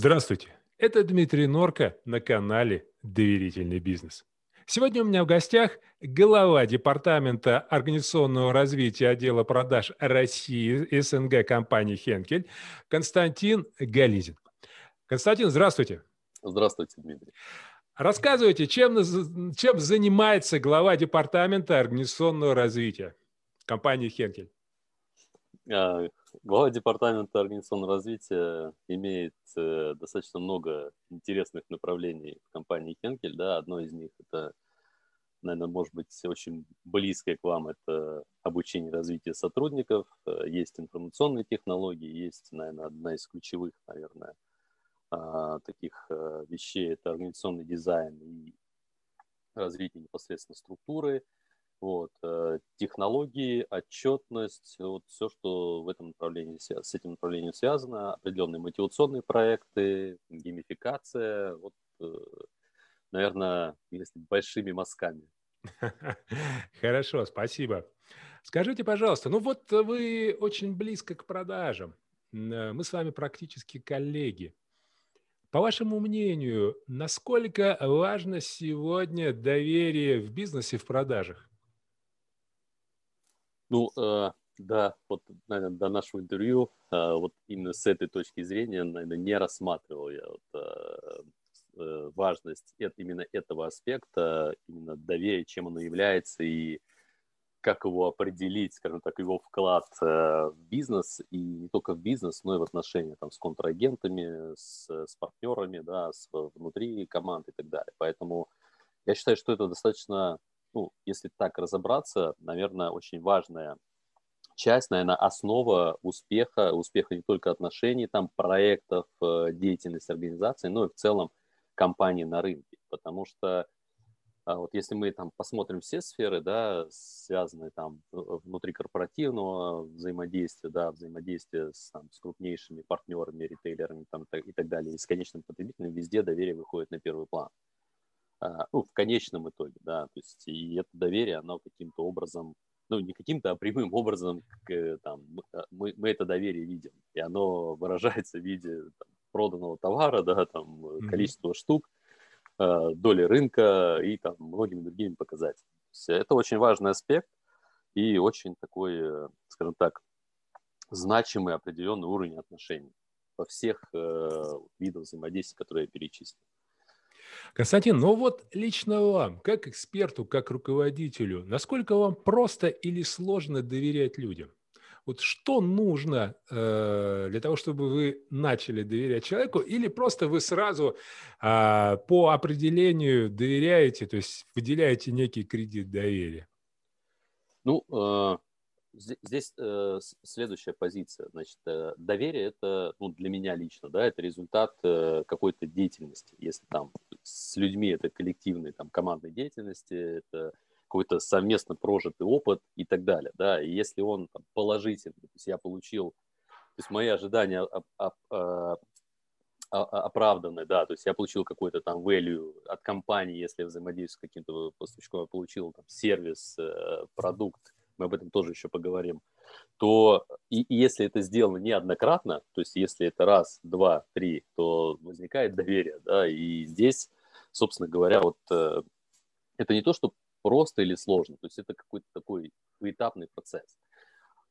Здравствуйте, это Дмитрий Норка на канале «Доверительный бизнес». Сегодня у меня в гостях глава Департамента организационного развития отдела продаж России СНГ компании «Хенкель» Константин Гализин. Константин, здравствуйте. Здравствуйте, Дмитрий. Рассказывайте, чем, чем занимается глава Департамента организационного развития компании «Хенкель»? А, глава департамента организационного развития имеет э, достаточно много интересных направлений в компании Хенкель. Да. Одно из них это, наверное, может быть очень близкое к вам, это обучение и развитие сотрудников. Э, есть информационные технологии, есть, наверное, одна из ключевых, наверное, а, таких э, вещей, это организационный дизайн и развитие непосредственно структуры – вот, э, технологии, отчетность, вот все, что в этом направлении, с этим направлением связано, определенные мотивационные проекты, геймификация, вот, э, наверное, если большими мазками. Хорошо, спасибо. Скажите, пожалуйста, ну вот вы очень близко к продажам. Э, мы с вами практически коллеги. По вашему мнению, насколько важно сегодня доверие в бизнесе, в продажах? Ну, э, да, вот, наверное, до нашего интервью э, вот именно с этой точки зрения, наверное, не рассматривал я вот, э, э, важность именно этого аспекта, именно доверия, чем оно является и как его определить, скажем так, его вклад э, в бизнес, и не только в бизнес, но и в отношения там, с контрагентами, с, с партнерами, да, с, внутри команд и так далее. Поэтому я считаю, что это достаточно ну, если так разобраться, наверное, очень важная часть, наверное, основа успеха, успеха не только отношений, там, проектов, э, деятельности организации, но и в целом компании на рынке. Потому что а, вот если мы там посмотрим все сферы, да, связанные там внутрикорпоративного взаимодействия, да, взаимодействия с, там, с крупнейшими партнерами, ритейлерами там, и так далее, и с конечным потребителем, везде доверие выходит на первый план. А, ну, в конечном итоге, да, то есть и это доверие, оно каким-то образом, ну, не каким-то, а прямым образом, к, там, а, мы, мы это доверие видим, и оно выражается в виде там, проданного товара, да, там, mm-hmm. штук, а, доли рынка и там многими другими показателями. Это очень важный аспект и очень такой, э, скажем так, значимый определенный уровень отношений во всех э, видах взаимодействия, которые я перечислил. Константин, ну вот лично вам, как эксперту, как руководителю, насколько вам просто или сложно доверять людям? Вот что нужно э, для того, чтобы вы начали доверять человеку, или просто вы сразу э, по определению доверяете, то есть выделяете некий кредит доверия? Ну, э, Здесь э, следующая позиция. Значит, э, доверие это, ну, для меня лично, да, это результат э, какой-то деятельности. Если там с людьми это коллективной, там, командной деятельности, это какой-то совместно прожитый опыт и так далее, да. И если он там, положительный, то есть я получил, то есть мои ожидания оп- оп- а, а, оправданы, да, то есть я получил какой-то там value от компании, если я взаимодействую с каким-то поставщиком, я получил там сервис, э, продукт, мы об этом тоже еще поговорим, то и, и если это сделано неоднократно, то есть если это раз, два, три, то возникает доверие, да, и здесь, собственно говоря, вот э, это не то, что просто или сложно, то есть это какой-то такой поэтапный процесс.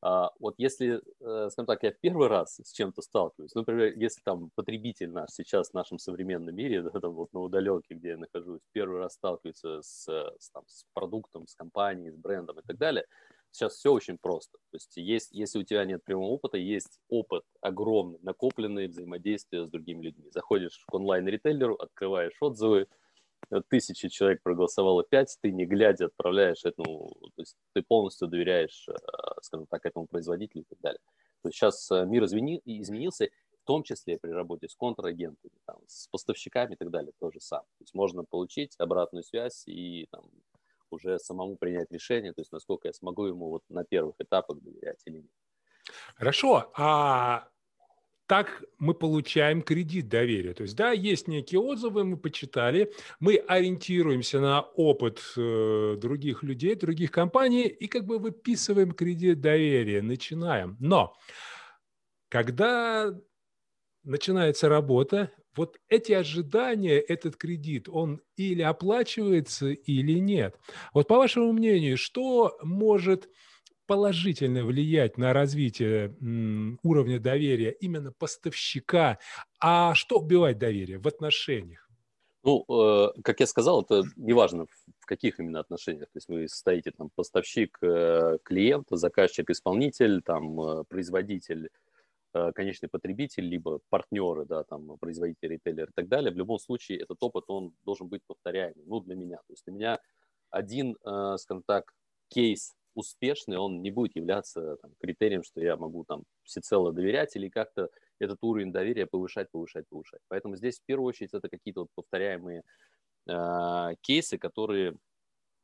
А, вот если, э, скажем так, я первый раз с чем-то сталкиваюсь, например, если там потребитель наш сейчас в нашем современном мире, да, там вот на удаленке, где я нахожусь, первый раз сталкивается с, с, там, с продуктом, с компанией, с брендом и так далее, Сейчас все очень просто. То есть, есть если у тебя нет прямого опыта, есть опыт огромный, накопленный взаимодействие с другими людьми. Заходишь к онлайн-ритейлеру, открываешь отзывы, тысячи человек проголосовало пять, ты не глядя отправляешь этому, то есть ты полностью доверяешь, э, скажем так, этому производителю и так далее. То есть сейчас э, мир измени, изменился, в том числе при работе с контрагентами, там, с поставщиками и так далее, то же самое. То есть можно получить обратную связь и там, уже самому принять решение, то есть насколько я смогу ему вот на первых этапах доверять или нет. Хорошо, а так мы получаем кредит доверия. То есть, да, есть некие отзывы, мы почитали, мы ориентируемся на опыт э, других людей, других компаний и как бы выписываем кредит доверия, начинаем. Но когда начинается работа, вот эти ожидания, этот кредит, он или оплачивается, или нет. Вот по вашему мнению, что может положительно влиять на развитие уровня доверия именно поставщика, а что убивает доверие в отношениях? Ну, э, как я сказал, это неважно в каких именно отношениях. То есть вы стоите там поставщик, э, клиент, заказчик, исполнитель, там э, производитель, конечный потребитель, либо партнеры, да, там производитель, ритейлер и так далее. В любом случае этот опыт, он должен быть повторяемый, ну, для меня. То есть для меня один, э, скажем так, кейс успешный, он не будет являться там, критерием, что я могу там всецело доверять или как-то этот уровень доверия повышать, повышать, повышать. Поэтому здесь в первую очередь это какие-то вот повторяемые э, кейсы, которые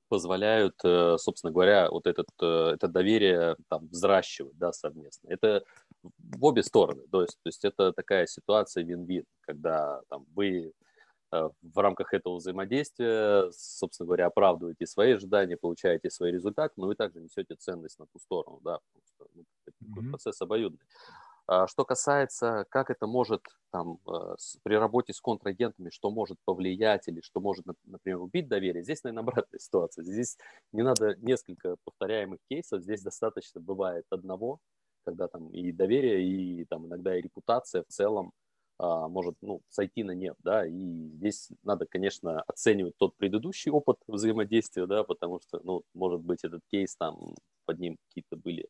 позволяют, э, собственно говоря, вот этот, э, это доверие там взращивать да, совместно. Это в обе стороны. То есть, то есть это такая ситуация вин-вин, когда там, вы Э, в рамках этого взаимодействия, собственно говоря, оправдываете свои ожидания, получаете свои результаты, но вы также несете ценность на ту сторону, да, потому что ну, это такой mm-hmm. процесс обоюдный. А что касается, как это может там, э, при работе с контрагентами, что может повлиять или что может, например, убить доверие, здесь, наверное, обратная ситуация. Здесь не надо несколько повторяемых кейсов, здесь достаточно бывает одного, когда там и доверие, и там иногда и репутация в целом а, может ну, сойти на нет, да, и здесь надо, конечно, оценивать тот предыдущий опыт взаимодействия, да, потому что, ну, может быть, этот кейс, там, под ним какие-то были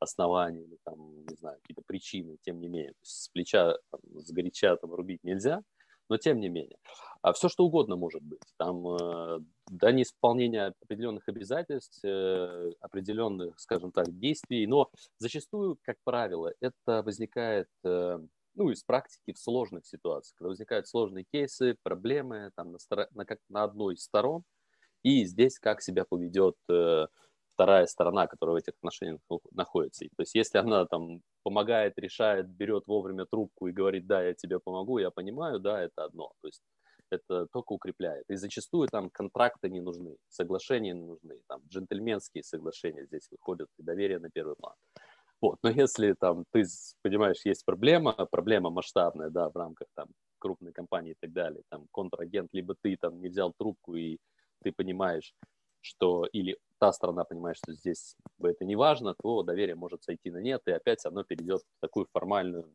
основания или там, не знаю, какие-то причины, тем не менее, с плеча, там, с горяча там рубить нельзя, но тем не менее. А все что угодно может быть. Там э, да, неисполнение определенных обязательств, э, определенных, скажем так, действий, но зачастую, как правило, это возникает э, ну, из практики в сложных ситуациях, когда возникают сложные кейсы, проблемы там, на, на, как, на одной из сторон, и здесь как себя поведет э, вторая сторона, которая в этих отношениях находится. То есть если она там помогает, решает, берет вовремя трубку и говорит, да, я тебе помогу, я понимаю, да, это одно. То есть это только укрепляет. И зачастую там контракты не нужны, соглашения не нужны, там джентльменские соглашения здесь выходят, и доверие на первый план. Вот. Но если там ты понимаешь, есть проблема, проблема масштабная, да, в рамках там крупной компании и так далее, там контрагент, либо ты там не взял трубку и ты понимаешь, что или та сторона понимает, что здесь это не важно, то доверие может сойти на нет, и опять оно перейдет в такую формальную,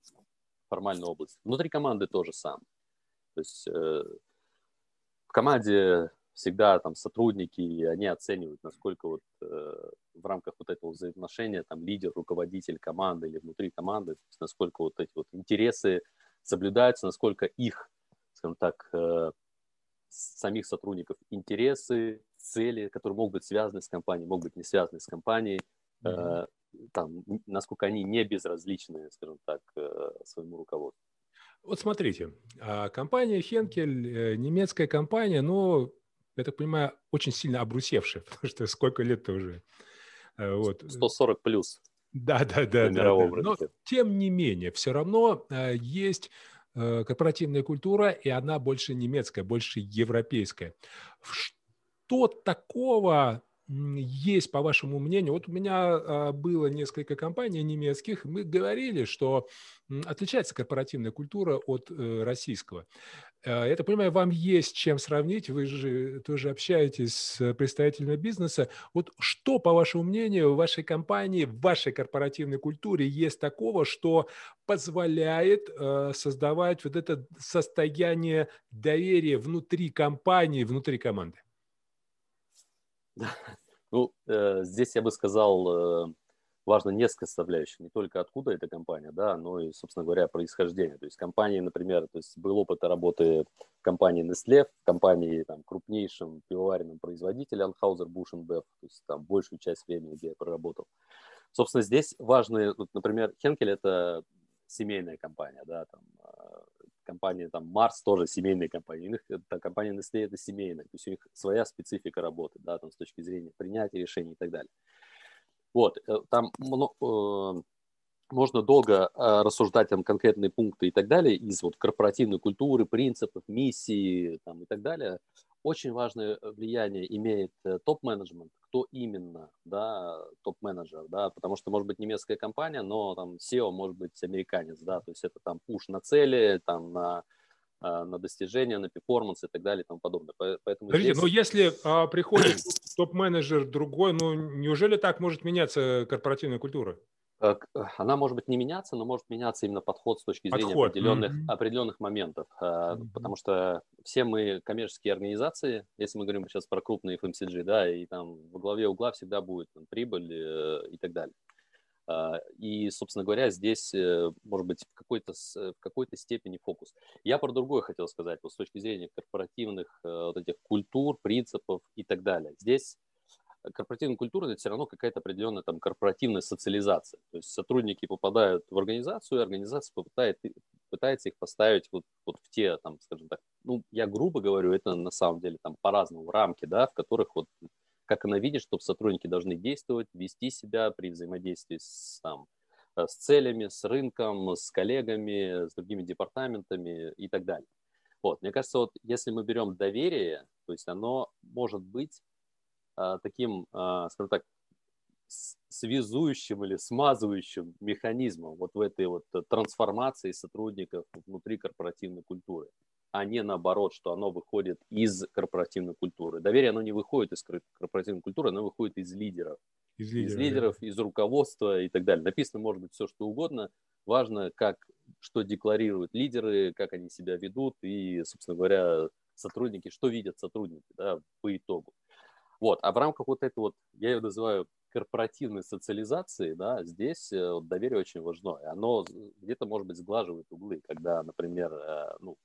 формальную область. Внутри команды тоже сам. То есть э, в команде всегда там сотрудники, они оценивают, насколько вот э, в рамках вот этого взаимоотношения там лидер, руководитель команды или внутри команды, насколько вот эти вот интересы соблюдаются, насколько их, скажем так, э, самих сотрудников интересы, цели, которые могут быть связаны с компанией, могут быть не связаны с компанией, mm-hmm. э, там, насколько они не безразличны, скажем так, э, своему руководству. Вот смотрите, а компания Хенкель, э, немецкая компания, но я так понимаю, очень сильно обрусевшие, потому что сколько лет-то уже. Э, вот. 140 плюс. Да, да, да. да, да. Но тем не менее, все равно э, есть корпоративная культура, и она больше немецкая, больше европейская. Что такого есть, по вашему мнению? Вот у меня а, было несколько компаний немецких, мы говорили, что отличается корпоративная культура от э, российского. Э, я так понимаю, вам есть чем сравнить, вы же тоже общаетесь с представителями бизнеса. Вот что, по вашему мнению, в вашей компании, в вашей корпоративной культуре есть такого, что позволяет э, создавать вот это состояние доверия внутри компании, внутри команды? Ну, э, здесь я бы сказал, э, важно несколько составляющих, не только откуда эта компания, да, но и, собственно говоря, происхождение. То есть компании, например, то есть был опыт работы в компании Nestle, в компании там, крупнейшем пивоваренном производителе Anheuser Busch Bev, то есть там большую часть времени, где я проработал. Собственно, здесь важно, вот, например, Хенкель – это семейная компания, да, там, а, компания там Марс тоже семейная компания, у них это, компания Nestle это семейная, то есть у них своя специфика работы, да, там с точки зрения принятия решений и так далее. Вот, э, там э, можно долго э, рассуждать там конкретные пункты и так далее из вот корпоративной культуры, принципов, миссии там, и так далее. Очень важное влияние имеет топ-менеджмент, кто именно, да, топ-менеджер, да, потому что может быть немецкая компания, но там SEO может быть американец, да, то есть это там пуш на цели, там на а, на достижения, на перформанс и так далее и тому подобное. Поэтому Подождите, здесь... ну если а, приходит топ-менеджер другой, ну неужели так может меняться корпоративная культура? Э, она может быть не меняться, но может меняться именно подход с точки зрения подход. определенных, mm-hmm. определенных моментов. Mm-hmm. Потому что все мы коммерческие организации, если мы говорим сейчас про крупные FMCG, да, и там во главе угла всегда будет там, прибыль э, и так далее. А, и, собственно говоря, здесь, э, может быть, в какой-то, в какой-то степени фокус. Я про другое хотел сказать, вот с точки зрения корпоративных вот этих культур, принципов и так далее. Здесь корпоративная культура – это все равно какая-то определенная там корпоративная социализация. То есть сотрудники попадают в организацию, и организация попытает, пытается их поставить вот, вот в те, там, скажем так, ну, я грубо говорю, это на самом деле там по-разному, рамки, да, в которых вот как она видит, чтобы сотрудники должны действовать, вести себя при взаимодействии с, там, э, с целями, с рынком, с коллегами, с другими департаментами и так далее. Вот, мне кажется, вот если мы берем доверие, то есть оно может быть а, таким, а, скажем так, связующим или смазывающим механизмом вот в этой вот трансформации сотрудников внутри корпоративной культуры, а не наоборот, что оно выходит из корпоративной культуры. Доверие, оно не выходит из корпоративной культуры, оно выходит из лидеров. Из лидеров, из, лидеров, да. из руководства и так далее. Написано может быть все, что угодно. Важно, как, что декларируют лидеры, как они себя ведут и, собственно говоря, сотрудники, что видят сотрудники да, по итогу. Вот, а в рамках вот этой вот, я ее называю корпоративной социализации, да, здесь э, доверие очень важно. И оно где-то, может быть, сглаживает углы, когда, например, э, ну,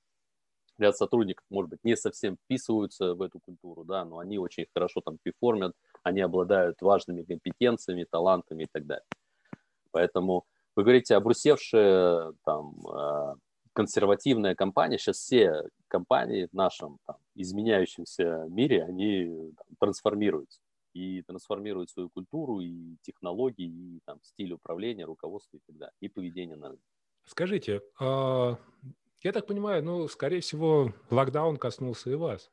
ряд сотрудников, может быть, не совсем вписываются в эту культуру, да, но они очень хорошо там перформят, они обладают важными компетенциями, талантами и так далее. Поэтому вы говорите, обрусевшие там э, консервативная компания, сейчас все компании в нашем там, изменяющемся мире, они там, трансформируются. И трансформируют свою культуру, и технологии, и там, стиль управления, руководства и так далее, и поведение на рынке. Скажите, а, я так понимаю, ну, скорее всего, локдаун коснулся и вас.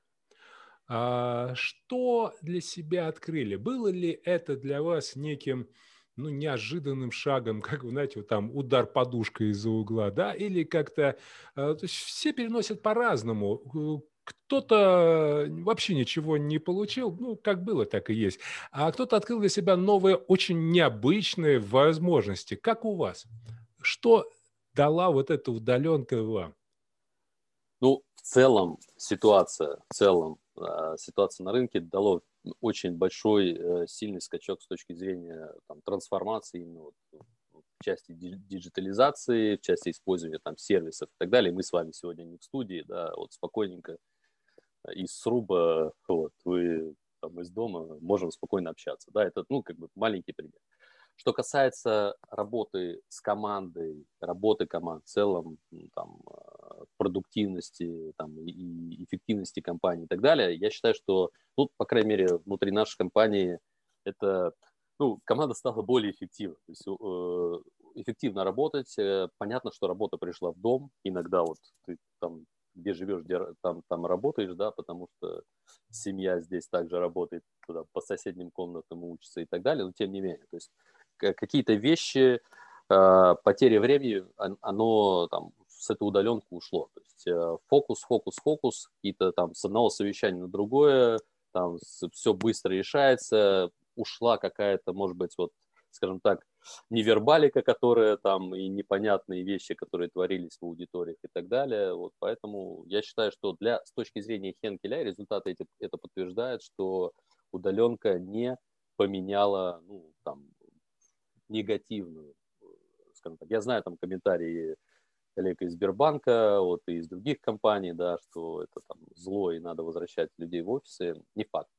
А что для себя открыли? Было ли это для вас неким ну, неожиданным шагом, как, знаете, вот там удар подушкой из-за угла, да, или как-то, э, то есть все переносят по-разному. Кто-то вообще ничего не получил, ну, как было, так и есть. А кто-то открыл для себя новые, очень необычные возможности. Как у вас? Что дала вот эта удаленка вам? Ну, в целом ситуация, в целом а, ситуация на рынке дало очень большой, э, сильный скачок с точки зрения там, трансформации именно вот, в части диджитализации, в части использования там сервисов и так далее. Мы с вами сегодня не в студии, да, вот спокойненько из сруба, вот, вы там из дома можем спокойно общаться, да, это, ну, как бы маленький пример. Что касается работы с командой, работы команд в целом, там, э, продуктивности там, и эффективности компании и так далее, я считаю, что, ну, по крайней мере, внутри нашей компании это, ну, команда стала более эффективной. То есть, э, эффективно работать. Э, понятно, что работа пришла в дом. Иногда вот ты там где живешь, где там, там работаешь, да, потому что семья здесь также работает, туда по соседним комнатам учится и так далее, но тем не менее, то есть какие-то вещи, э, потери времени, оно там с этой удаленки ушло. То есть э, фокус, фокус, фокус, какие-то там с одного совещания на другое, там все быстро решается, ушла какая-то, может быть, вот, скажем так, невербалика, которая там и непонятные вещи, которые творились в аудиториях и так далее. Вот поэтому я считаю, что для, с точки зрения Хенкеля результаты эти, это подтверждают, что удаленка не поменяла ну, там, негативную, скажем так. Я знаю там комментарии коллег из Сбербанка, вот и из других компаний, да, что это там зло и надо возвращать людей в офисы. Не факт.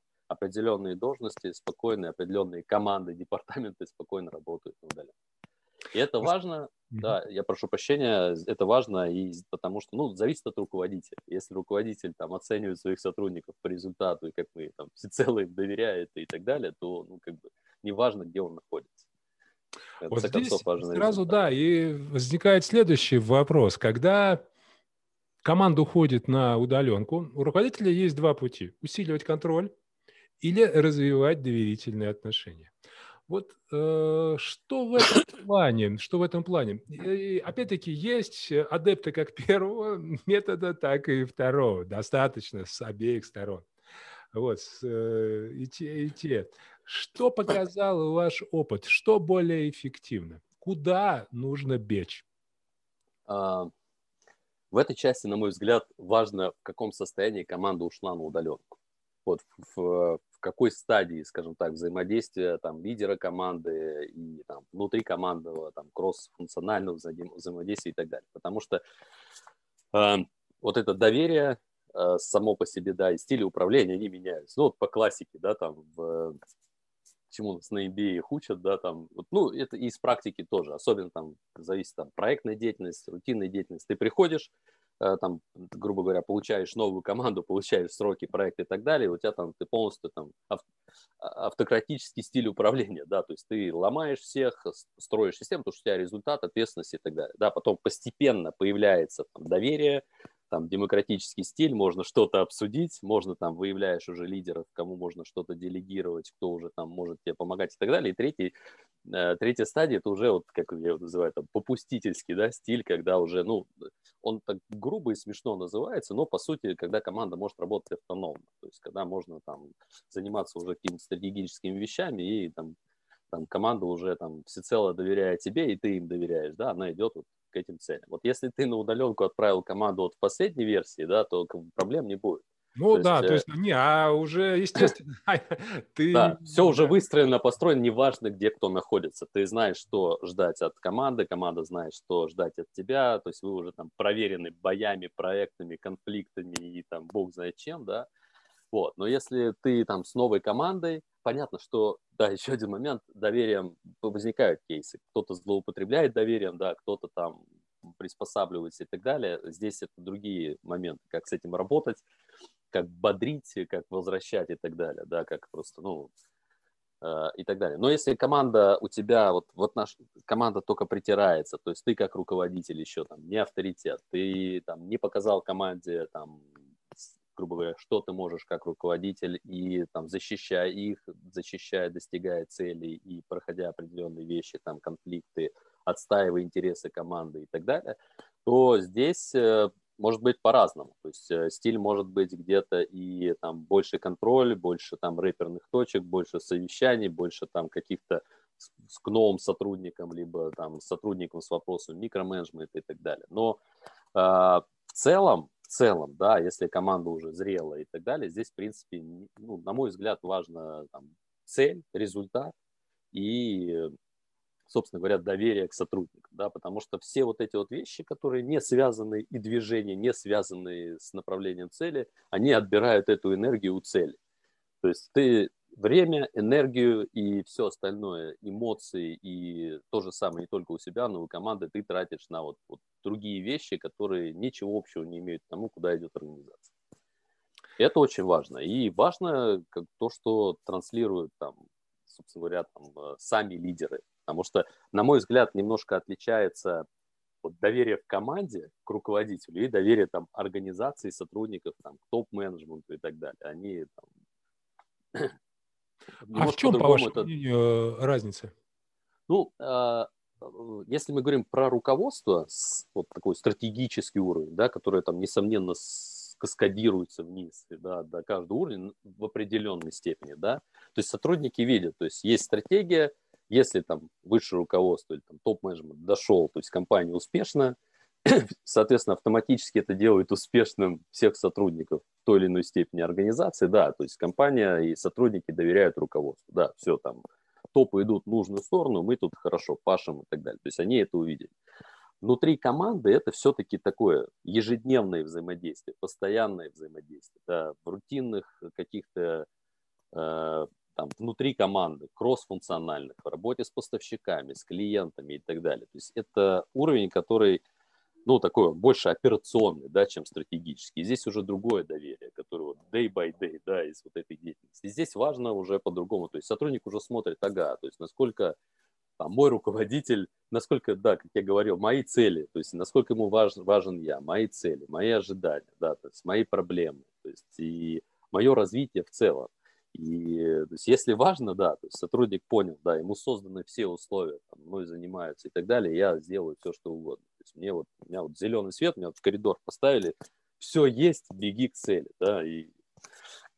Определенные должности спокойные, определенные команды, департаменты спокойно работают на удаленно. И это важно, да, я прошу прощения, это важно, и потому что, ну, зависит от руководителя. Если руководитель там оценивает своих сотрудников по результату, и как мы там всецело им доверяет и так далее, то, ну, как бы, неважно, где он находится. Вот здесь сразу, результат. да, и возникает следующий вопрос. Когда команда уходит на удаленку, у руководителя есть два пути. Усиливать контроль или развивать доверительные отношения. Вот э, что в этом плане? Что в этом плане? Опять-таки есть адепты как первого метода, так и второго. Достаточно с обеих сторон. Вот, с, э, и те, и те. Что показал ваш опыт? Что более эффективно? Куда нужно бечь? А, в этой части, на мой взгляд, важно, в каком состоянии команда ушла на удаленку. Вот в, в какой стадии, скажем так, взаимодействия там, лидера команды и там, внутри командного там, кросс-функционального взаим- взаимодействия и так далее. Потому что э, вот это доверие э, само по себе, да, и стили управления, они меняются. Ну, вот по классике, да, там, в, чему нас на MBA их учат, да, там, вот, ну, это из практики тоже, особенно там зависит там проектная деятельность, рутинная деятельность. Ты приходишь, там, грубо говоря, получаешь новую команду, получаешь сроки, проекты и так далее, у тебя там, ты полностью там а, автократический стиль управления, да, то есть ты ломаешь всех, строишь систему, потому что у тебя результат, ответственность и так далее, да, потом постепенно появляется там, доверие, там демократический стиль, можно что-то обсудить, можно там выявляешь уже лидеров, кому можно что-то делегировать, кто уже там может тебе помогать и так далее. И третий, э, третья стадия это уже вот, как я его называю, там, попустительский, да, стиль, когда уже, ну, он так грубо и смешно называется, но по сути, когда команда может работать автономно, то есть когда можно там заниматься уже какими-то стратегическими вещами и там там команда уже там всецело доверяет тебе, и ты им доверяешь, да, она идет вот к этим целям. Вот если ты на удаленку отправил команду вот в последней версии, да, то проблем не будет. Ну то да, есть, то есть, не, а уже, естественно, ты... Да, все уже выстроено, построено, неважно, где кто находится. Ты знаешь, что ждать от команды, команда знает, что ждать от тебя, то есть вы уже там проверены боями, проектами, конфликтами и там бог знает чем, да. Вот, но если ты там с новой командой, понятно, что, да, еще один момент, доверием возникают кейсы. Кто-то злоупотребляет доверием, да, кто-то там приспосабливается и так далее. Здесь это другие моменты, как с этим работать, как бодрить, как возвращать и так далее, да, как просто, ну, э, и так далее. Но если команда у тебя, вот, вот наша команда только притирается, то есть ты как руководитель еще там не авторитет, ты там не показал команде там грубо говоря, что ты можешь как руководитель и там защищая их, защищая, достигая целей и проходя определенные вещи, там конфликты, отстаивая интересы команды и так далее, то здесь э, может быть по-разному. То есть э, стиль может быть где-то и там больше контроль, больше там рэперных точек, больше совещаний, больше там каких-то с, к новым сотрудникам, либо там сотрудникам с вопросом микроменеджмента и так далее. Но э, в целом целом, да, если команда уже зрела и так далее, здесь, в принципе, ну, на мой взгляд, важно там, цель, результат и, собственно говоря, доверие к сотрудникам, да, потому что все вот эти вот вещи, которые не связаны и движения не связаны с направлением цели, они отбирают эту энергию у цели. То есть ты время, энергию и все остальное, эмоции и то же самое не только у себя, но и у команды ты тратишь на вот, вот другие вещи, которые ничего общего не имеют к тому, куда идет организация. Это очень важно. И важно как то, что транслируют там, собственно говоря, там, э, сами лидеры. Потому что, на мой взгляд, немножко отличается вот доверие в команде к руководителю и доверие там организации, сотрудников, там, к топ-менеджменту и так далее. Они там, а в чем, по вашему это... мнению, разница? Ну, а, если мы говорим про руководство, вот такой стратегический уровень, да, который там, несомненно, каскадируется вниз да, до каждого уровня в определенной степени, да, то есть сотрудники видят, то есть есть стратегия, если там высшее руководство или там топ-менеджмент дошел, то есть компания успешна, соответственно, автоматически это делает успешным всех сотрудников в той или иной степени организации, да, то есть компания и сотрудники доверяют руководству, да, все там, топы идут в нужную сторону, мы тут хорошо пашем и так далее, то есть они это увидели. Внутри команды это все-таки такое ежедневное взаимодействие, постоянное взаимодействие, да, в рутинных каких-то э, там, внутри команды, кросс-функциональных, в работе с поставщиками, с клиентами и так далее. То есть это уровень, который ну, такой больше операционный, да, чем стратегический. Здесь уже другое доверие, которое вот day by day, да, из вот этой деятельности. Здесь важно уже по-другому, то есть сотрудник уже смотрит, ага, то есть насколько там, мой руководитель, насколько, да, как я говорил, мои цели, то есть насколько ему важен, важен я, мои цели, мои ожидания, да, то есть мои проблемы, то есть и мое развитие в целом. И то есть, если важно, да, то есть сотрудник понял, да, ему созданы все условия, там, мной занимаются и так далее, я сделаю все, что угодно. То есть мне вот, у меня вот зеленый свет, меня вот в коридор поставили, все есть, беги к цели, да, и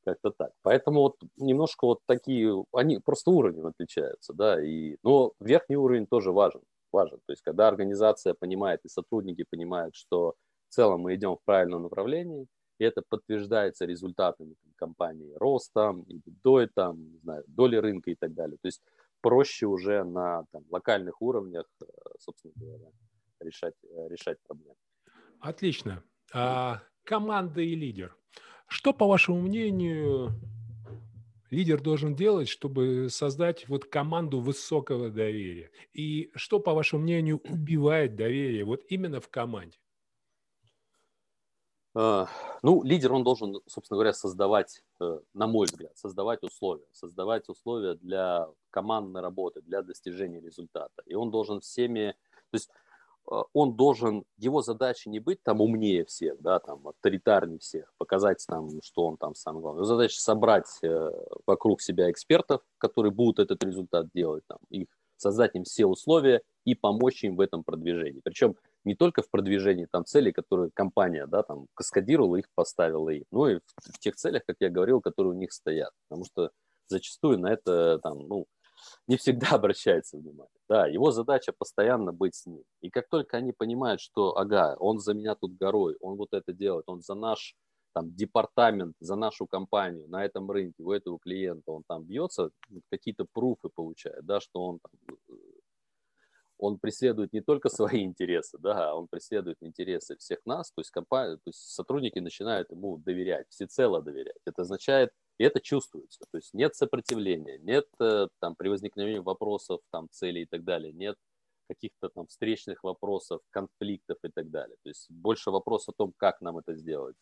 как-то так. Поэтому вот немножко вот такие, они просто уровнем отличаются, да, и, но верхний уровень тоже важен, важен. То есть когда организация понимает и сотрудники понимают, что в целом мы идем в правильном направлении, и это подтверждается результатами там, компании ростом, и долей, там, не знаю, доли рынка и так далее. То есть проще уже на там, локальных уровнях, э, собственно говоря, решать, э, решать проблемы. Отлично. А, команда и лидер. Что, по вашему мнению, лидер должен делать, чтобы создать вот команду высокого доверия? И что, по вашему мнению, убивает доверие вот именно в команде? А, ну, лидер, он должен, собственно говоря, создавать, э, на мой взгляд, создавать условия, создавать условия для командной работы, для достижения результата. И он должен всеми, то есть он должен, его задача не быть там умнее всех, да, там, авторитарнее всех, показать там, что он там самый главный. Его задача собрать э, вокруг себя экспертов, которые будут этот результат делать, там, их, создать им все условия и помочь им в этом продвижении. Причем не только в продвижении там целей, которые компания, да, там, каскадировала их, поставила их, но и в, в тех целях, как я говорил, которые у них стоят. Потому что зачастую на это, там, ну, не всегда обращается внимание. Да, его задача постоянно быть с ним. И как только они понимают, что, ага, он за меня тут горой, он вот это делает, он за наш там, департамент, за нашу компанию на этом рынке, у этого клиента, он там бьется, какие-то пруфы получает, да, что он там, он преследует не только свои интересы, да, а он преследует интересы всех нас, то есть, компания, то есть сотрудники начинают ему доверять, всецело доверять. Это означает, и это чувствуется. То есть нет сопротивления, нет э, там при возникновении вопросов, там целей и так далее, нет каких-то там встречных вопросов, конфликтов и так далее. То есть больше вопрос о том, как нам это сделать.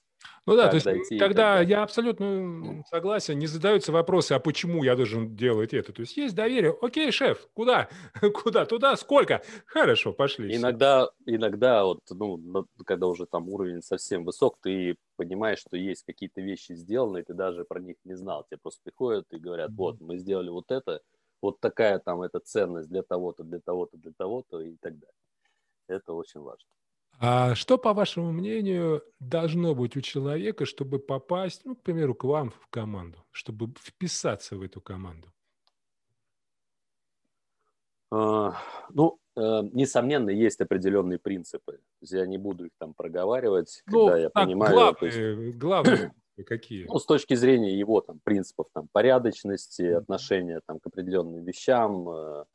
Ну да, то есть когда я абсолютно согласен, не задаются вопросы, а почему я должен делать это. То есть есть доверие. Окей, шеф, куда? Куда? Туда? Сколько? Хорошо, пошли. Иногда, иногда вот, ну, когда уже там уровень совсем высок, ты понимаешь, что есть какие-то вещи сделаны, и ты даже про них не знал. Тебе просто приходят и говорят, вот, мы сделали вот это, вот такая там эта ценность для того-то, для того-то, для того-то и так далее. Это очень важно. А что, по вашему мнению, должно быть у человека, чтобы попасть, ну, к примеру, к вам в команду, чтобы вписаться в эту команду? А, ну, э, несомненно, есть определенные принципы. Я не буду их там проговаривать, ну, когда я так, понимаю. Главные, есть... главные какие? Ну, с точки зрения его там принципов там порядочности, отношения там к определенным вещам, э,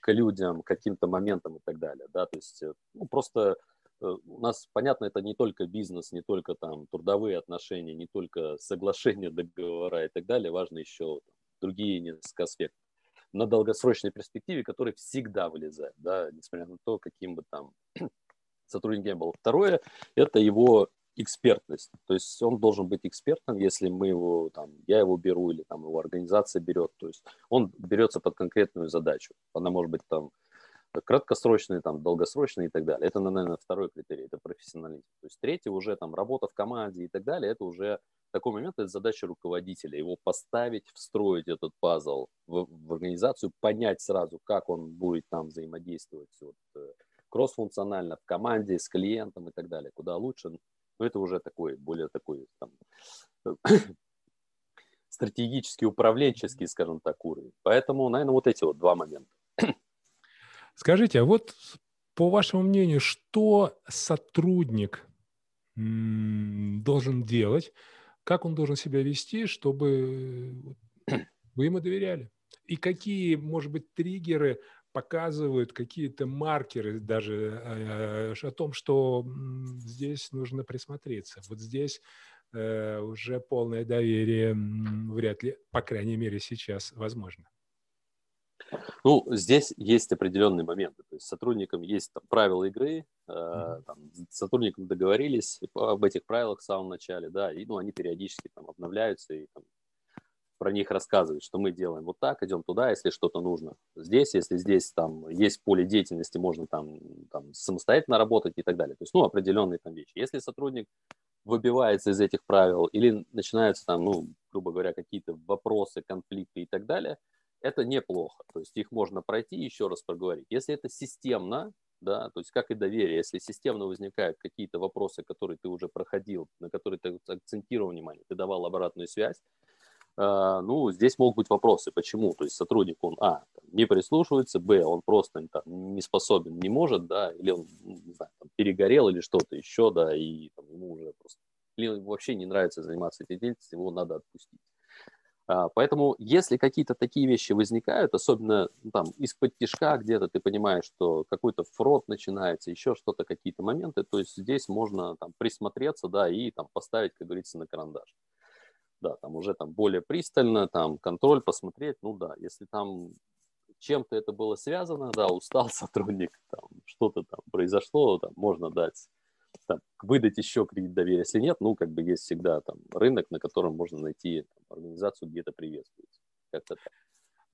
к людям, к каким-то моментам и так далее, да, то есть, э, ну, просто Э, у нас, понятно, это не только бизнес, не только там трудовые отношения, не только соглашения, договора и так далее, важно еще другие несколько аспектов на долгосрочной перспективе, которые всегда вылезают, да, несмотря на то, каким бы там сотрудник не был. Второе – это его экспертность. То есть он должен быть экспертом, если мы его, там, я его беру или там его организация берет. То есть он берется под конкретную задачу. Она может быть там краткосрочные, там, долгосрочные и так далее. Это, наверное, второй критерий, это профессионализм. То есть третий уже там работа в команде и так далее, это уже такой момент, это задача руководителя, его поставить, встроить этот пазл в, в организацию, понять сразу, как он будет там взаимодействовать вот, э, кроссфункционально в команде, с клиентом и так далее, куда лучше. Но это уже такой, более такой там, стратегический, управленческий, скажем так, уровень. Поэтому, наверное, вот эти вот два момента. Скажите, а вот по вашему мнению, что сотрудник должен делать, как он должен себя вести, чтобы вы ему доверяли? И какие, может быть, триггеры показывают какие-то маркеры даже э, о том, что здесь нужно присмотреться. Вот здесь э, уже полное доверие вряд ли, по крайней мере, сейчас возможно. Ну, здесь есть определенные моменты. То есть сотрудникам есть там, правила игры, э, там, сотрудникам договорились об этих правилах в самом начале, да, и ну, они периодически там обновляются и там, про них рассказывают, что мы делаем вот так, идем туда, если что-то нужно. Здесь, если здесь там есть поле деятельности, можно там, там самостоятельно работать и так далее. То есть, ну, определенные там вещи. Если сотрудник выбивается из этих правил или начинаются там, ну, грубо говоря, какие-то вопросы, конфликты и так далее, это неплохо. То есть их можно пройти еще раз проговорить. Если это системно, да, то есть как и доверие, если системно возникают какие-то вопросы, которые ты уже проходил, на которые ты акцентировал внимание, ты давал обратную связь, ну, здесь могут быть вопросы, почему, то есть сотрудник, он, а, не прислушивается, б, он просто там, не способен, не может, да, или он, ну, не знаю, там, перегорел или что-то еще, да, и там, ему уже просто, или вообще не нравится заниматься этой деятельностью, его надо отпустить. А, поэтому, если какие-то такие вещи возникают, особенно ну, там из-под тяжка где-то ты понимаешь, что какой-то фрод начинается, еще что-то, какие-то моменты, то есть здесь можно там присмотреться, да, и там поставить, как говорится, на карандаш. Да, там уже там более пристально, там контроль посмотреть, ну да, если там чем-то это было связано, да, устал сотрудник, там что-то там произошло, там можно дать там, выдать еще кредит доверия. Если нет, ну, как бы есть всегда там рынок, на котором можно найти там, организацию, где это приветствуется.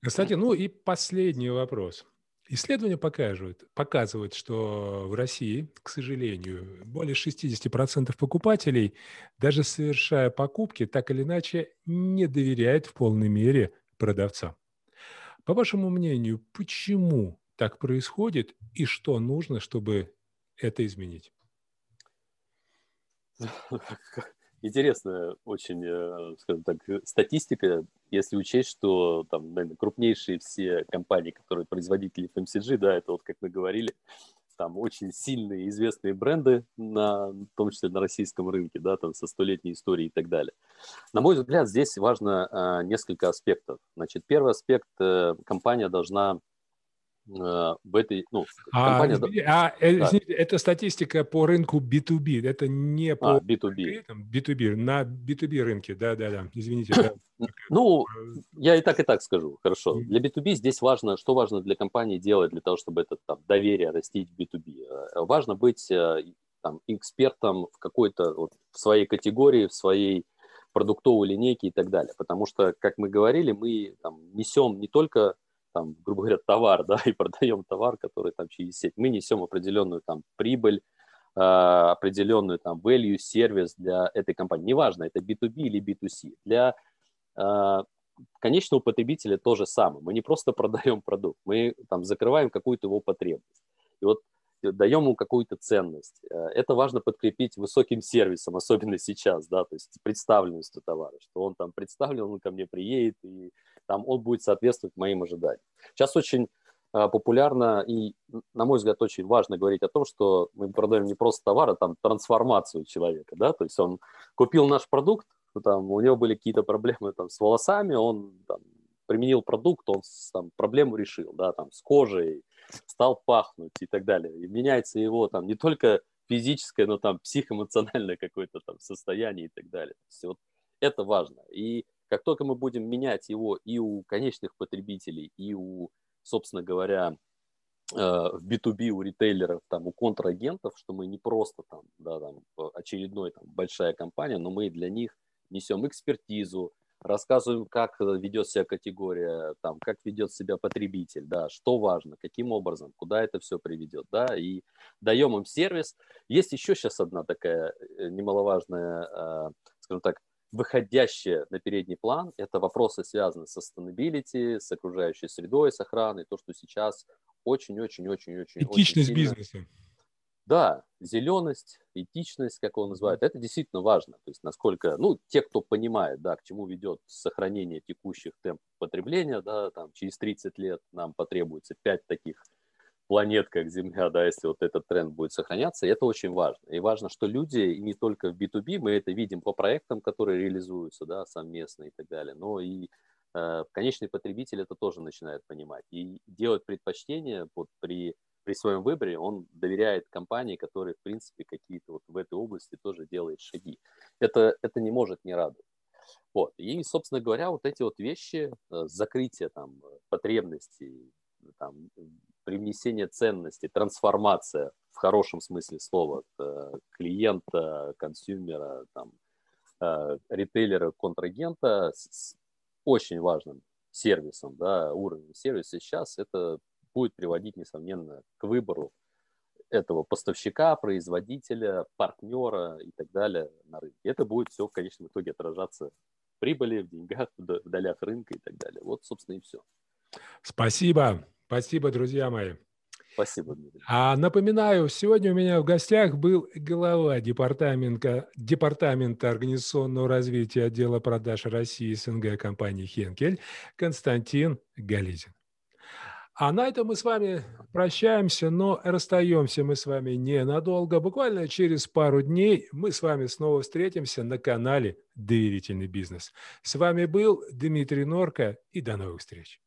Кстати, ну и последний вопрос. Исследования показывают, показывают, что в России, к сожалению, более 60% покупателей, даже совершая покупки, так или иначе не доверяют в полной мере продавцам. По вашему мнению, почему так происходит и что нужно, чтобы это изменить? Интересная очень, э, скажем так, статистика, если учесть, что там, наверное, крупнейшие все компании, которые производители FMCG, да, это вот как мы говорили, там очень сильные известные бренды, на, в том числе на российском рынке, да, там со столетней историей и так далее. На мой взгляд, здесь важно а, несколько аспектов. Значит, первый аспект, э, компания должна Э, в этой, ну, а, компания... А, э, да. извините, это статистика по рынку B2B, это не по... А, B2B. B2B, на B2B рынке, да-да-да, извините. Да. Ну, э, я и так, и так скажу, хорошо. Для B2B здесь важно, что важно для компании делать для того, чтобы это там, доверие растить в B2B. Важно быть там, экспертом в какой-то, вот, в своей категории, в своей продуктовой линейке и так далее. Потому что, как мы говорили, мы там, несем не только там, грубо говоря, товар, да, и продаем товар, который там через сеть. Мы несем определенную там прибыль, э, определенную там value, сервис для этой компании. Неважно, это B2B или B2C. Для э, конечного потребителя то же самое. Мы не просто продаем продукт, мы там закрываем какую-то его потребность. И вот даем ему какую-то ценность. Э, это важно подкрепить высоким сервисом, особенно сейчас, да, то есть представленностью товара, что он там представлен, он ко мне приедет, и там он будет соответствовать моим ожиданиям. Сейчас очень э, популярно и, на мой взгляд, очень важно говорить о том, что мы продаем не просто товар, а там трансформацию человека, да, то есть он купил наш продукт, там, у него были какие-то проблемы там, с волосами, он там, применил продукт, он там, проблему решил, да, там, с кожей, стал пахнуть и так далее. И меняется его там не только физическое, но там психоэмоциональное какое-то там состояние и так далее. То есть, вот это важно. И как только мы будем менять его и у конечных потребителей, и у, собственно говоря, э, в B2B у ритейлеров, там, у контрагентов, что мы не просто там, да, там, очередной там, большая компания, но мы для них несем экспертизу, рассказываем, как э, ведет себя категория, там, как ведет себя потребитель, да, что важно, каким образом, куда это все приведет, да, и даем им сервис. Есть еще сейчас одна такая э, немаловажная, э, скажем так, выходящая на передний план, это вопросы, связанные с sustainability, с окружающей средой, с охраной, то, что сейчас очень-очень-очень-очень... Этичность очень бизнеса. Да, зеленость, этичность, как он называет, это действительно важно. То есть насколько, ну, те, кто понимает, да, к чему ведет сохранение текущих темпов потребления, да, там через 30 лет нам потребуется 5 таких планет, как Земля, да, если вот этот тренд будет сохраняться, это очень важно. И важно, что люди, и не только в B2B, мы это видим по проектам, которые реализуются, да, совместно и так далее, но и э, конечный потребитель это тоже начинает понимать. И делать предпочтения вот при при своем выборе он доверяет компании, которая, в принципе, какие-то вот в этой области тоже делает шаги. Это, это не может не радовать. Вот. И, собственно говоря, вот эти вот вещи, э, закрытие там потребностей, там, привнесение ценностей, трансформация в хорошем смысле слова клиента, консюмера, там, э, ритейлера, контрагента с очень важным сервисом, да, уровнем сервиса сейчас это будет приводить, несомненно, к выбору этого поставщика, производителя, партнера и так далее на рынке. Это будет все в конечном итоге отражаться прибыли, в деньгах, в долях рынка и так далее. Вот, собственно, и все. Спасибо. Спасибо, друзья мои. Спасибо, Дмитрий. А напоминаю, сегодня у меня в гостях был глава департамента, департамента организационного развития отдела продаж России СНГ компании «Хенкель» Константин Гализин. А на этом мы с вами прощаемся, но расстаемся мы с вами ненадолго. Буквально через пару дней мы с вами снова встретимся на канале «Доверительный бизнес». С вами был Дмитрий Норка и до новых встреч.